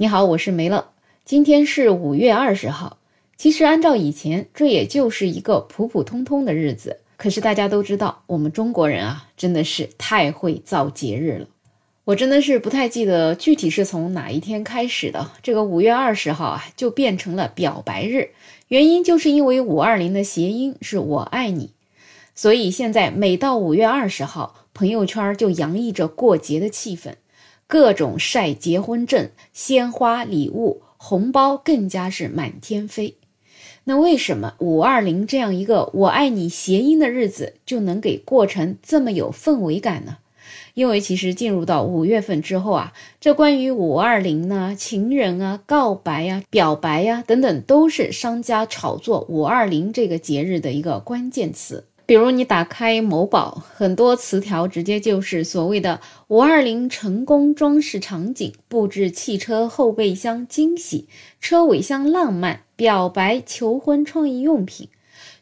你好，我是梅乐。今天是五月二十号。其实按照以前，这也就是一个普普通通的日子。可是大家都知道，我们中国人啊，真的是太会造节日了。我真的是不太记得具体是从哪一天开始的，这个五月二十号啊，就变成了表白日。原因就是因为五二零的谐音是我爱你，所以现在每到五月二十号，朋友圈就洋溢着过节的气氛。各种晒结婚证、鲜花、礼物、红包，更加是满天飞。那为什么五二零这样一个“我爱你”谐音的日子就能给过成这么有氛围感呢？因为其实进入到五月份之后啊，这关于五二零呢、情人啊、告白呀、表白呀等等，都是商家炒作五二零这个节日的一个关键词。比如你打开某宝，很多词条直接就是所谓的“五二零成功装饰场景，布置汽车后备箱惊喜，车尾箱浪漫，表白求婚创意用品，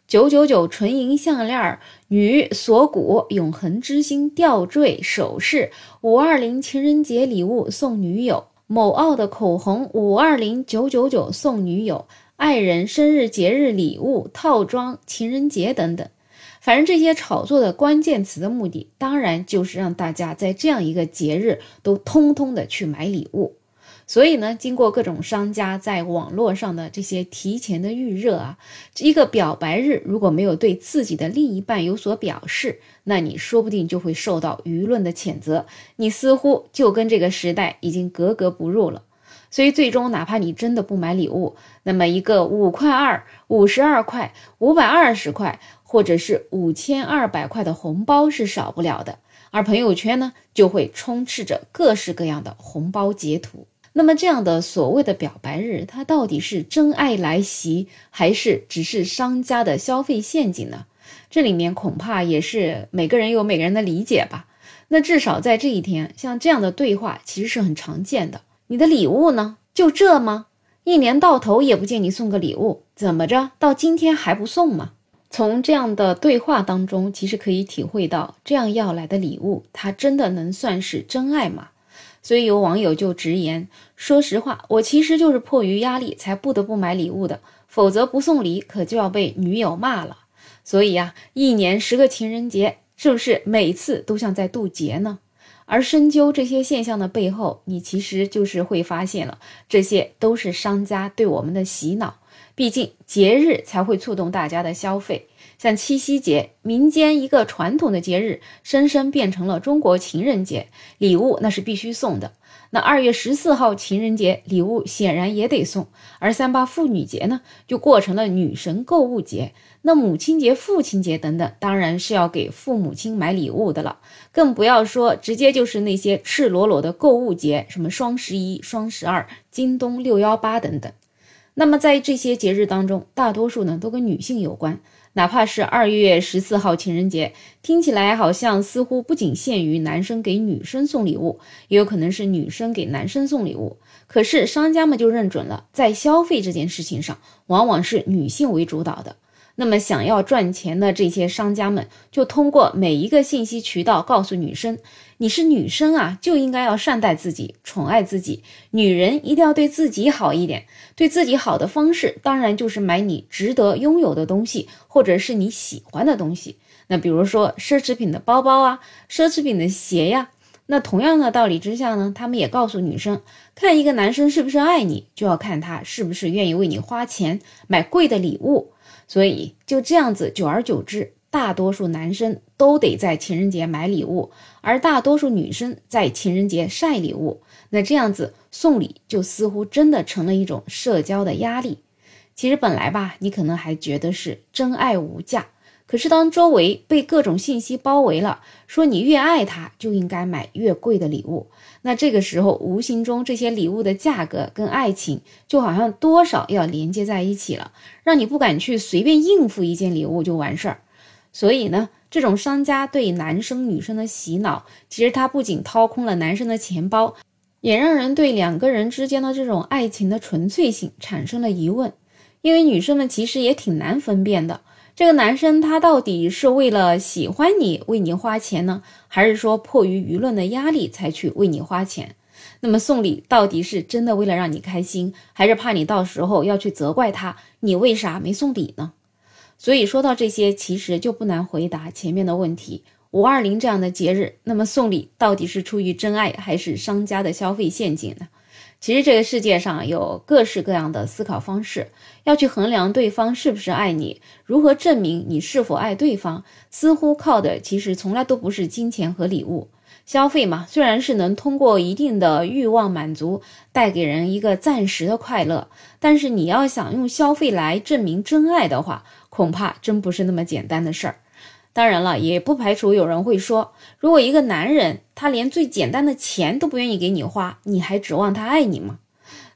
九九九纯银项链，女锁骨永恒之星吊坠首饰，五二零情人节礼物送女友，某奥的口红五二零九九九送女友，爱人生日节日礼物套装情人节等等。反正这些炒作的关键词的目的，当然就是让大家在这样一个节日都通通的去买礼物。所以呢，经过各种商家在网络上的这些提前的预热啊，一个表白日如果没有对自己的另一半有所表示，那你说不定就会受到舆论的谴责，你似乎就跟这个时代已经格格不入了。所以最终，哪怕你真的不买礼物，那么一个五块二、五十二块、五百二十块。或者是五千二百块的红包是少不了的，而朋友圈呢就会充斥着各式各样的红包截图。那么这样的所谓的表白日，它到底是真爱来袭，还是只是商家的消费陷阱呢？这里面恐怕也是每个人有每个人的理解吧。那至少在这一天，像这样的对话其实是很常见的。你的礼物呢？就这吗？一年到头也不见你送个礼物，怎么着？到今天还不送吗？从这样的对话当中，其实可以体会到，这样要来的礼物，它真的能算是真爱吗？所以有网友就直言：“说实话，我其实就是迫于压力才不得不买礼物的，否则不送礼可就要被女友骂了。所以呀，一年十个情人节，是不是每次都像在渡劫呢？而深究这些现象的背后，你其实就是会发现了，这些都是商家对我们的洗脑。”毕竟节日才会触动大家的消费，像七夕节，民间一个传统的节日，生生变成了中国情人节，礼物那是必须送的。那二月十四号情人节，礼物显然也得送。而三八妇女节呢，就过成了女神购物节。那母亲节、父亲节等等，当然是要给父母亲买礼物的了，更不要说直接就是那些赤裸裸的购物节，什么双十一、双十二、京东六幺八等等。那么在这些节日当中，大多数呢都跟女性有关。哪怕是二月十四号情人节，听起来好像似乎不仅限于男生给女生送礼物，也有可能是女生给男生送礼物。可是商家们就认准了，在消费这件事情上，往往是女性为主导的。那么，想要赚钱的这些商家们，就通过每一个信息渠道告诉女生：“你是女生啊，就应该要善待自己，宠爱自己。女人一定要对自己好一点。对自己好的方式，当然就是买你值得拥有的东西，或者是你喜欢的东西。那比如说奢侈品的包包啊，奢侈品的鞋呀。那同样的道理之下呢，他们也告诉女生：看一个男生是不是爱你，就要看他是不是愿意为你花钱买贵的礼物。”所以就这样子，久而久之，大多数男生都得在情人节买礼物，而大多数女生在情人节晒礼物。那这样子送礼就似乎真的成了一种社交的压力。其实本来吧，你可能还觉得是真爱无价。可是，当周围被各种信息包围了，说你越爱他，就应该买越贵的礼物，那这个时候，无形中这些礼物的价格跟爱情就好像多少要连接在一起了，让你不敢去随便应付一件礼物就完事儿。所以呢，这种商家对男生女生的洗脑，其实他不仅掏空了男生的钱包，也让人对两个人之间的这种爱情的纯粹性产生了疑问，因为女生们其实也挺难分辨的。这个男生他到底是为了喜欢你为你花钱呢，还是说迫于舆论的压力才去为你花钱？那么送礼到底是真的为了让你开心，还是怕你到时候要去责怪他，你为啥没送礼呢？所以说到这些，其实就不难回答前面的问题。五二零这样的节日，那么送礼到底是出于真爱，还是商家的消费陷阱呢？其实这个世界上有各式各样的思考方式，要去衡量对方是不是爱你，如何证明你是否爱对方，似乎靠的其实从来都不是金钱和礼物。消费嘛，虽然是能通过一定的欲望满足，带给人一个暂时的快乐，但是你要想用消费来证明真爱的话，恐怕真不是那么简单的事儿。当然了，也不排除有人会说，如果一个男人他连最简单的钱都不愿意给你花，你还指望他爱你吗？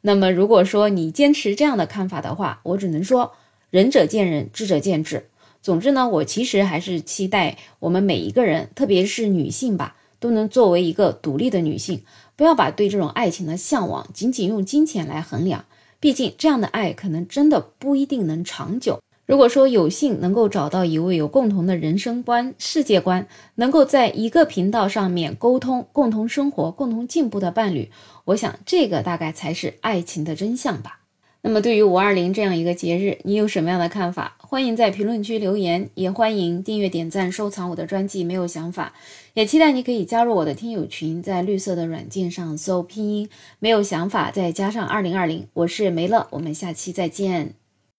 那么，如果说你坚持这样的看法的话，我只能说仁者见仁，智者见智。总之呢，我其实还是期待我们每一个人，特别是女性吧，都能作为一个独立的女性，不要把对这种爱情的向往仅仅用金钱来衡量，毕竟这样的爱可能真的不一定能长久。如果说有幸能够找到一位有共同的人生观、世界观，能够在一个频道上面沟通、共同生活、共同进步的伴侣，我想这个大概才是爱情的真相吧。那么，对于五二零这样一个节日，你有什么样的看法？欢迎在评论区留言，也欢迎订阅、点赞、收藏我的专辑。没有想法，也期待你可以加入我的听友群，在绿色的软件上搜拼音“没有想法”，再加上二零二零，我是梅乐，我们下期再见。